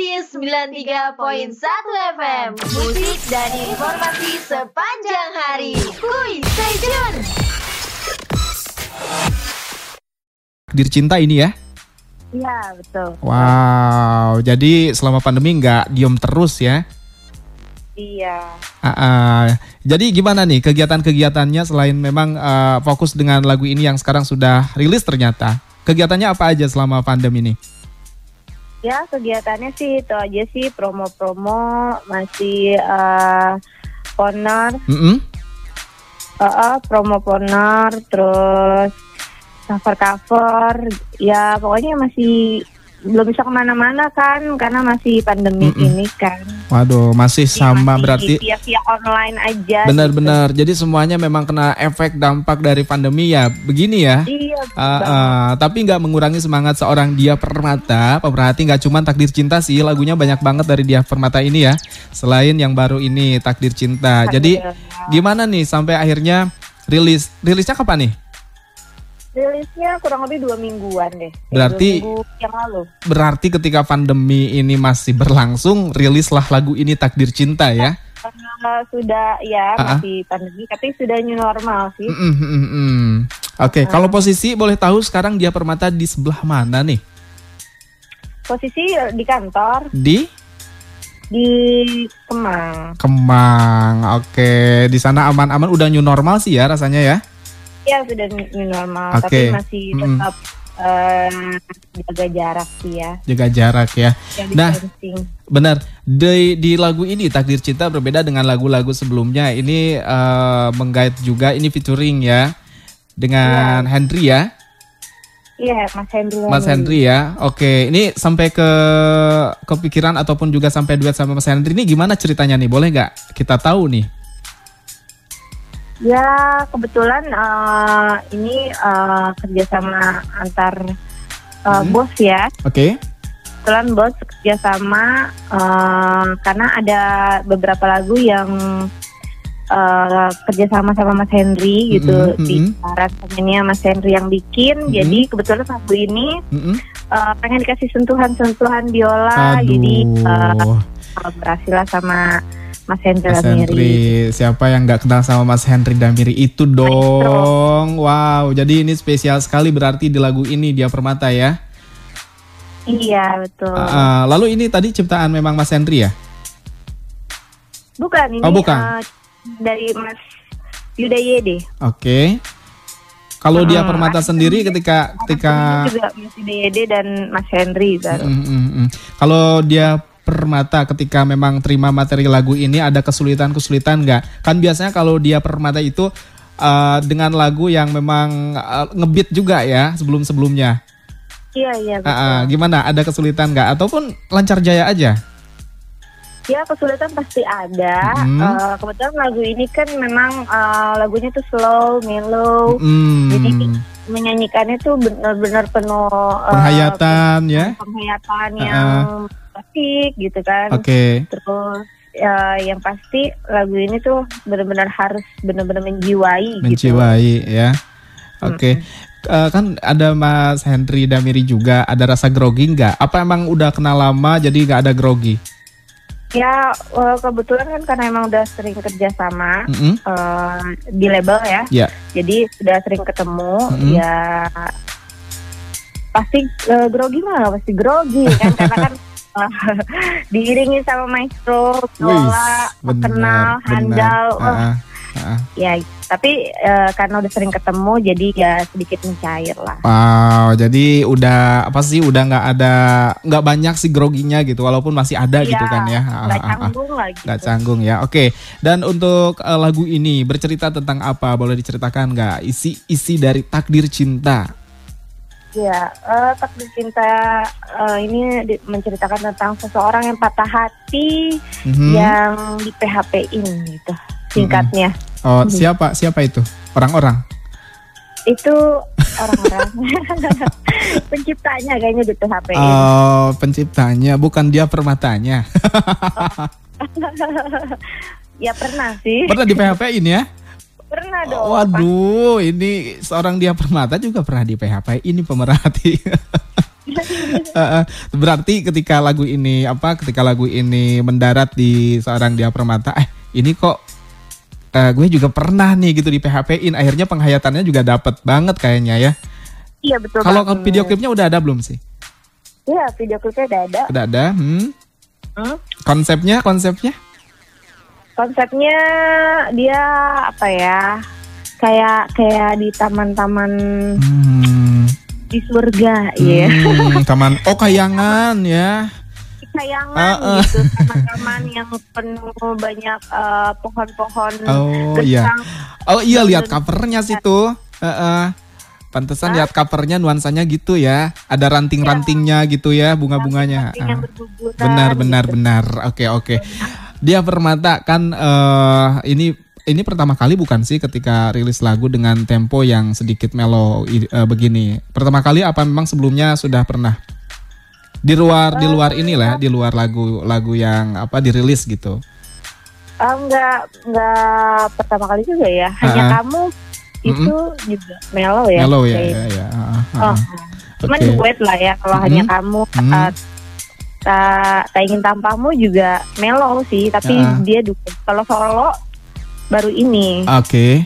Perintis 93.1 FM Musik dan informasi sepanjang hari Kuy, stay tune Takdir cinta ini ya? Iya betul. Wow, jadi selama pandemi nggak diem terus ya? Iya. Ah, ah. Jadi gimana nih kegiatan-kegiatannya selain memang uh, fokus dengan lagu ini yang sekarang sudah rilis ternyata? Kegiatannya apa aja selama pandemi ini? Ya kegiatannya sih itu aja sih promo-promo masih uh, ponor, Mm -mm. uh, uh, promo ponor terus cover cover ya pokoknya masih belum bisa ke mana-mana kan karena masih pandemi Mm-mm. ini kan. Waduh, masih Jadi sama masih berarti via via online aja. benar-benar. Jadi semuanya memang kena efek dampak dari pandemi ya. Begini ya? Gitu. Iya. Betul. ah. tapi nggak mengurangi semangat seorang Dia Permata. Pemerhati nggak cuma takdir cinta sih, lagunya banyak banget dari Dia Permata ini ya. Selain yang baru ini takdir cinta. Jadi gimana nih sampai akhirnya rilis? Rilisnya kapan nih? Rilisnya kurang lebih dua mingguan deh. Eh, Berarti- dua minggu yang lalu. Berarti ketika pandemi ini masih berlangsung, rilislah lagu ini takdir cinta ya. Uh, sudah ya Ah, ah. masih pandemi tapi sudah new normal sih. Mm, mm, mm. Oke, kalau posisi boleh tahu sekarang Dia Permata di sebelah mana nih? Posisi uh, di kantor Di di Kemang. Kemang. Oke, di sana aman-aman udah new normal sih ya rasanya ya. Ya sudah new normal Oke. tapi masih Mm-mm. tetap uh, jaga jarak sih ya. Jaga jarak ya. Nah. distancing. Benar. Di di lagu ini Takdir Cinta berbeda dengan lagu-lagu sebelumnya. Ini eh, menggait juga ini featuring ya dengan Henry ya. Iya Mas Hendri. Mas Henry ya. Oke, ini sampai ke kepikiran ataupun juga sampai duet sama Mas Henry ini gimana ceritanya nih? Boleh nggak kita tahu nih? Ya kebetulan uh, ini uh, kerjasama antar uh, Hmm. bos ya. Oke. kebetulan bos kerjasama eh, karena ada beberapa lagu yang eh, kerjasama sama Mas Henry gitu Mm-mm, di mm-mm. rasanya Mas Henry yang bikin Mm-mm. jadi kebetulan lagu ini Mm-mm. eh, pengen dikasih sentuhan-sentuhan biola jadi eh, Aduh, kolaborasi lah sama Mas Henry Mas Lamiri. Henry. Siapa yang nggak kenal sama Mas Henry Damiri itu dong? Wow, jadi ini spesial sekali berarti di lagu ini dia Permata ya. Iya betul. Ah, ah. lalu ini tadi ciptaan memang Mas Henry ya? bukan ini Oh, bukan. eh, dari Mas Yuda Yede. Oke. Kalau dia Hmm, Permata sendiri ketika ketika juga Mas Yuda Yede dan Mas Henry baru. Mm, mm, mm. Kalau dia Permata ketika memang terima materi lagu ini ada kesulitan-kesulitan nggak? Kan biasanya kalau dia Permata itu uh, dengan lagu yang memang uh, ngebeat juga ya sebelum-sebelumnya. Iya iya betul. Ah, ah, gimana? Ada kesulitan nggak? Ataupun lancar jaya aja? Ya kesulitan pasti ada. Mhm. Eh, kebetulan lagu ini kan memang eh, lagunya tuh slow, mellow. Hmm, Jadi menyanyikannya tuh benar-benar penuh eh, penghayatan ya? penghayatan Ah, yang klasik gitu kan. Oke. Terus ya, yang pasti lagu ini tuh benar-benar harus benar-benar menjiwai, gitu. Menjiwai ya. Oke. Eh, kan ada Mas Henry Damiri juga, ada rasa grogi nggak? Apa emang udah kenal lama jadi nggak ada grogi? Ya eh, kebetulan kan karena emang udah sering kerja sama Mm-mm. eh, di label ya. Ya. Jadi sudah sering ketemu Mm-mm. ya pasti eh, grogi mah pasti grogi kan karena kan diiringi sama maestro, benar, kenal, handal, Ah, ah, ah. ya. Tapi eh, karena udah sering ketemu, jadi ya sedikit mencair lah. Wow, jadi udah apa sih? Udah nggak ada, nggak banyak sih groginya gitu, walaupun masih ada gitu Iya, kan ya. Ah, Nggak ah, ah. canggung lah gitu. Nggak canggung ya. Oke. Dan untuk eh, lagu ini bercerita tentang apa? Boleh diceritakan nggak? Isi isi dari takdir cinta. Ya, eh, takdir cinta eh, ini di- menceritakan tentang seseorang yang patah hati, Mhm. yang di PHP-in gitu, singkatnya. Oh, siapa siapa itu? Orang-orang. Itu orang-orang penciptanya kayaknya di PHP-in. Oh, penciptanya, bukan dia permatanya. ya pernah sih, Pernah di PHP ini ya? Pernah dong. Oh, waduh, ini seorang dia permata juga pernah di PHP. Ini pemerhati. Berarti ketika lagu ini apa? Ketika lagu ini mendarat di seorang dia permata, eh ini kok uh, gue juga pernah nih gitu di PHP-in. Akhirnya penghayatannya juga dapet banget kayaknya ya. Iya betul. Kalau video klipnya udah ada belum sih? Iya video klipnya udah ada. Udah ada. Hmm. Hmm? Konsepnya, konsepnya? Konsepnya dia apa ya? Kayak kayak di taman-taman Hmm. di surga, ya. Hmm, taman oh kayangan ya. Sayangan Ah, ah. gitu, taman-taman yang penuh banyak eh, pohon-pohon Oh iya. Oh iya lihat covernya sih tuh. Heeh. Pantesan lihat covernya nuansanya gitu ya. Ada ranting-rantingnya gitu ya, bunga-bunganya. Ranting yang Ah. berguguran Benar benar gitu. benar. Oke oke. Dia Permata kan eh ini ini pertama kali bukan sih ketika rilis lagu dengan tempo yang sedikit mellow i- eh, begini. Pertama kali apa memang sebelumnya sudah pernah di luar di luar inilah di luar lagu-lagu yang apa dirilis gitu. Ah, enggak enggak pertama kali juga ya. Hanya Ah. kamu itu juga mellow ya. Mellow ya ya ya. Ah, ah, Oh, ah. cuman Oke. duet lah ya kalau Mhm. hanya kamu Hmm. uh, tak tak ingin tampamu juga mellow sih tapi Ya. dia duet kalau solo baru ini Oke.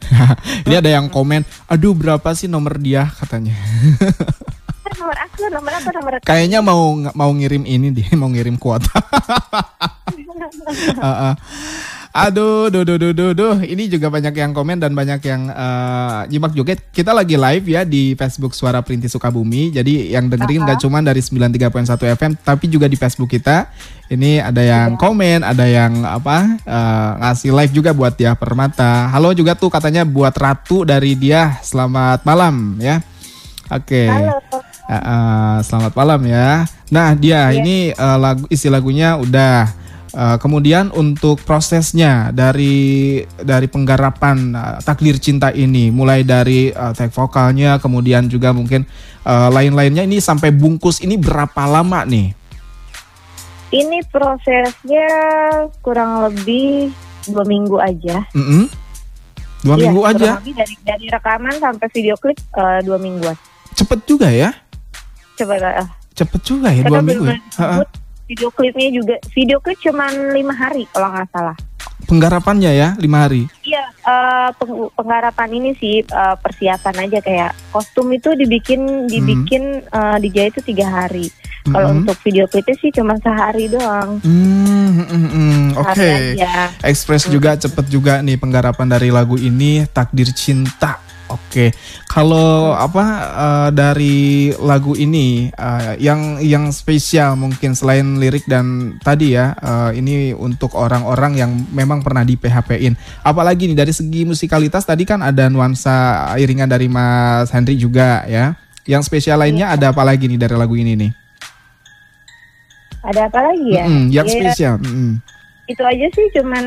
Ini ada yang komen, aduh berapa sih nomor dia katanya. Eh, nomor aku nomor apa nomor aku Kayaknya mau mau ngirim ini dia mau ngirim kuota. Heeh. Aduh, duh, duh, duh, duh, duh. Ini juga banyak yang komen dan banyak yang eh, nyimak juga. Kita lagi live ya di Facebook Suara Perintis Sukabumi. Jadi yang dengerin gak cuma dari 93.1 FM, tapi juga di Facebook kita. Ini ada yang komen, ada yang apa eh, ngasih live juga buat dia Permata. Halo juga tuh katanya buat Ratu dari dia. Selamat malam ya. Oke. halo Uh, uh, selamat malam ya. Nah dia Iya. ini uh, lagu isi lagunya udah. Uh, kemudian untuk prosesnya dari dari penggarapan uh, takdir cinta ini, mulai dari uh, take vokalnya, kemudian juga mungkin uh, lain-lainnya ini sampai bungkus ini berapa lama nih? ini prosesnya kurang lebih dua minggu aja Mm-mm. Dua Iya, minggu aja, lebih dari dari rekaman sampai video klip eh, dua mingguan cepet juga ya? coba uh, Cepet juga ya dua minggu. ya? Video klipnya juga video klip cuman lima hari kalau nggak salah Penggarapannya ya lima hari. Iya, peng- penggarapan ini sih eh, persiapan aja kayak kostum itu dibikin dibikin eh, dijahit itu tiga hari. Kalau Mhm. untuk video klipnya sih cuma sehari doang. Hmm, hmm, hmm, hmm. Oke. Aja. Express juga cepet juga nih penggarapan dari lagu ini Takdir Cinta. Oke, kalau apa eh, dari lagu ini eh, yang yang spesial mungkin selain lirik dan tadi ya eh, ini untuk orang-orang yang memang pernah di PHP-in. Apalagi nih dari segi musikalitas tadi kan ada nuansa iringan dari Mas Henry juga ya. Yang spesial lainnya ada apa lagi nih dari lagu ini nih? Ada apa lagi ya? Mm-mm, yang Ya, spesial. mm-mm. Itu aja sih cuman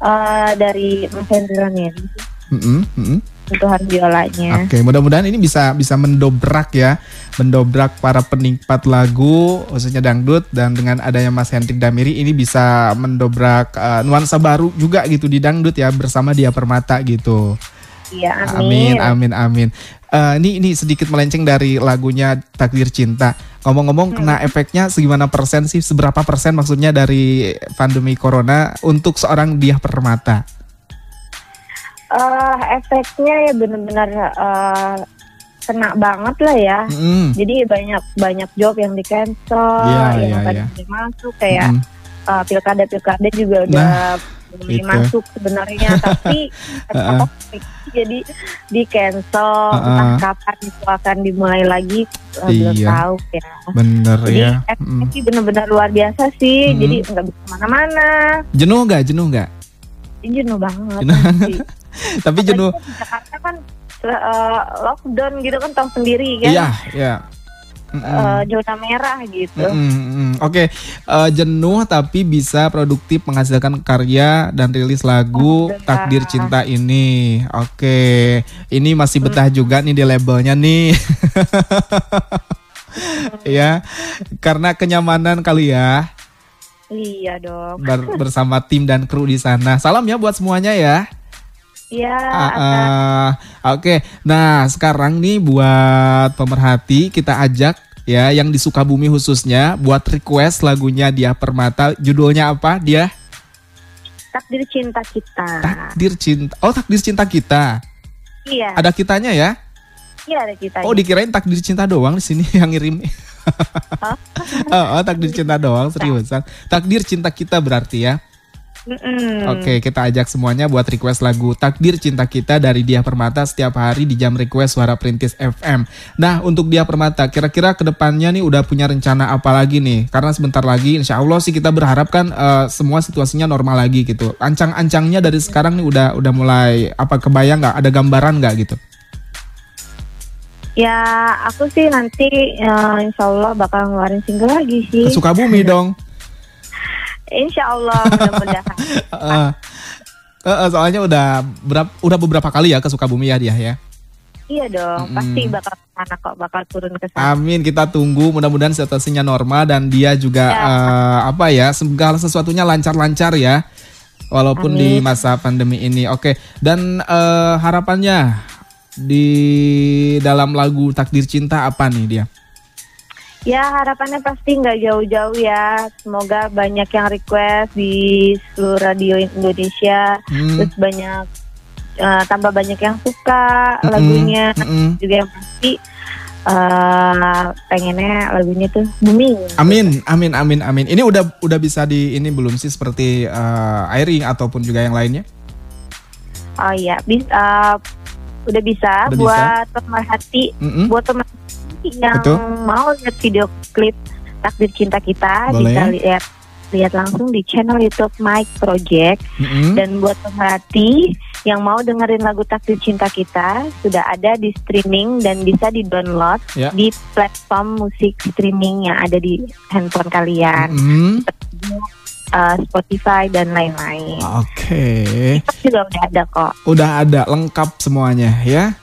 eh, dari Mas Hendry Ranieri Mm-mm, mm-mm. Sentuhan biolanya. Oke, mudah-mudahan ini bisa bisa mendobrak ya, mendobrak para penikmat lagu khususnya dangdut dan dengan adanya Mas Hendrik Damiri ini bisa mendobrak eh, nuansa baru juga gitu di dangdut ya bersama dia Permata gitu. Iya, Amin, amin. amin, amin. Eh, ini ini sedikit melenceng dari lagunya Takdir Cinta. Ngomong-ngomong kena efeknya segimana persen sih? Seberapa persen maksudnya dari pandemi corona untuk seorang dia Permata? Eh, efeknya ya benar-benar eh, kena banget lah ya. Mm-mm. Jadi banyak banyak job yang di cancel, Iya, yang iya, tadi udah masuk kayak Mm-mm. uh, pilkada pilkada juga udah mulai itu. masuk sebenarnya tapi jadi di cancel Heeh. entah kapan itu akan dimulai lagi uh, belum Iya. tahu ya Bener jadi ya. efeknya Mm. benar-benar luar biasa sih Mm. jadi nggak bisa ke mana-mana Jenuh nggak? Jenuh nggak? Jenuh banget Jenuh. pasti. Tapi jenuh. Jakarta kan uh, lockdown gitu kan tahu sendiri kan Iya, iya. Uh, zona merah gitu Mm-mm, mm-mm. Oke, eh, jenuh tapi bisa produktif menghasilkan karya dan rilis lagu Alhamdulillah. Takdir Cinta ini. Oke, ini masih betah juga nih di labelnya nih. ya, karena kenyamanan kali ya iya dong ber- bersama tim dan kru di sana. Salam ya buat semuanya ya. Ya, Ah, atas ah. Oke, nah sekarang nih buat pemerhati kita ajak ya yang di Sukabumi khususnya buat request lagunya Dia Permata. Judulnya apa? Dia takdir cinta kita. Takdir Cinta. Oh, Takdir Cinta kita. Iya, Ada kitanya ya? iya ada kita. Oh, dikirain Takdir Cinta doang di sini yang ngirim. oh, oh, Takdir Cinta doang seriusan. Takdir Cinta kita berarti ya. Mm-mm. Oke, kita ajak semuanya buat request lagu Takdir Cinta Kita dari Dia Permata setiap hari di jam request Suara Perintis FM. Nah, untuk Dia Permata, kira-kira ke depannya nih udah punya rencana apa lagi nih? Karena sebentar lagi, insya Allah sih kita berharap kan eh, semua situasinya normal lagi gitu. Ancang-ancangnya dari sekarang nih udah udah mulai apa kebayang nggak? Ada gambaran nggak gitu? Ya, aku sih nanti ya, insya Allah bakal ngeluarin single lagi sih. Ke Sukabumi dong. Insya Allah mudah-mudahan. Eh, eh, soalnya udah berapa, udah beberapa kali ya ke Sukabumi ya dia ya. iya dong, pasti bakal ke sana kok, bakal turun ke sana. Amin, kita tunggu mudah-mudahan situasinya normal dan dia juga Ya. eh, apa ya segala sesuatunya lancar-lancar ya. Walaupun di masa pandemi ini. Oke, dan eh, harapannya di dalam lagu Takdir Cinta apa nih dia? Ya harapannya pasti nggak jauh-jauh ya. Semoga banyak yang request di seluruh radio Indonesia. Hmm, Terus banyak eh, tambah banyak yang suka Mm-mm, lagunya. mm-mm. Juga yang pasti eh pengennya lagunya tuh booming. Amin, amin, amin, amin. Ini udah udah bisa di ini belum sih seperti eh, airing ataupun juga yang lainnya? Oh iya, bis, eh, udah bisa Udah buat pemerhati, Mm-mm. buat pemerhati yang Betul. mau lihat video klip takdir cinta kita Boleh. bisa lihat lihat langsung di channel YouTube Mike Project. Mm-mm. Dan buat pemerhati yang mau dengerin lagu Takdir Cinta kita sudah ada di streaming dan bisa di-download Ya. di platform musik streaming yang ada di handphone kalian, Mm-mm. eh, Spotify dan lain-lain. Oke, Itu juga udah ada kok. udah ada lengkap semuanya ya.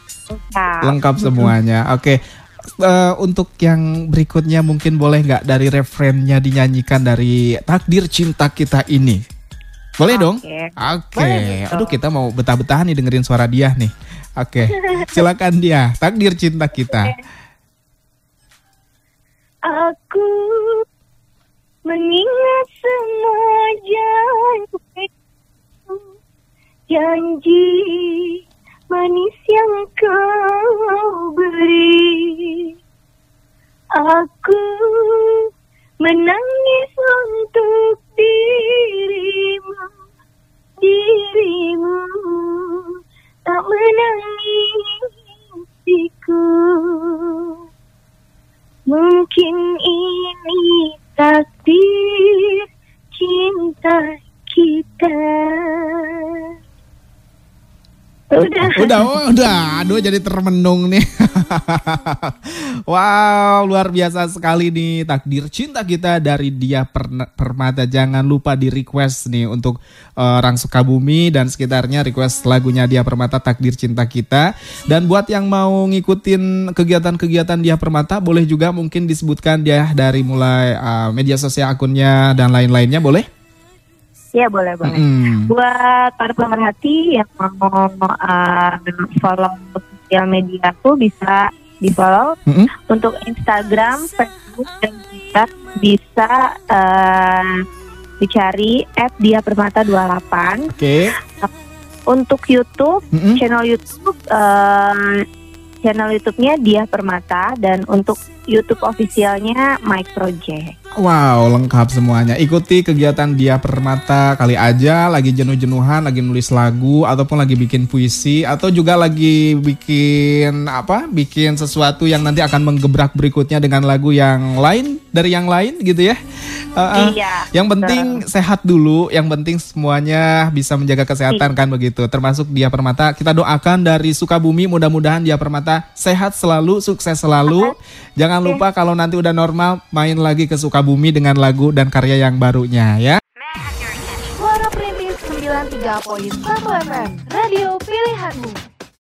Nah, lengkap semuanya. Oke. Eh, untuk yang berikutnya mungkin boleh nggak dari referennya dinyanyikan dari takdir cinta kita ini? Boleh dong? Oke. Dong. Aduh kita mau betah-betahan nih dengerin suara dia nih. Oke. Silakan dia. Takdir cinta kita. Aku mengingat semua janji Janji manis yang kau beri. Aku menangis untuk dirimu Aduh jadi termenung nih. wow, luar biasa sekali nih takdir cinta kita dari dia Permata. Jangan lupa di request nih untuk eh, orang Sukabumi dan sekitarnya request lagunya dia Permata takdir cinta kita. Dan buat yang mau ngikutin kegiatan-kegiatan dia Permata, boleh juga mungkin disebutkan dia dari mulai eh, media sosial akunnya dan lain-lainnya, boleh? Ya boleh boleh. Mm. Buat para pemerhati yang mau uh, follow sosial media aku bisa di follow Mm-mm. untuk Instagram, Facebook dan Twitter bisa uh, dicari @diapermata28 Oke. untuk YouTube Mm-mm. channel YouTube eh, channel YouTube-nya Dia Permata dan untuk YouTube ofisialnya Mike Project. Wow, lengkap semuanya. Ikuti kegiatan dia permata kali aja lagi jenuh-jenuhan, lagi nulis lagu ataupun lagi bikin puisi atau juga lagi bikin apa? Bikin sesuatu yang nanti akan menggebrak berikutnya dengan lagu yang lain dari yang lain gitu ya. Uh, uh, Iya, Yang penting sehat dulu, yang penting semuanya bisa menjaga kesehatan kan begitu. Termasuk dia permata. Kita doakan dari Sukabumi mudah-mudahan dia permata sehat selalu, sukses selalu. Jangan lupa kalau nanti udah normal main lagi ke Sukabumi dengan lagu dan karya yang barunya ya. Suara Perintis 93.1 FM, radio pilihanmu.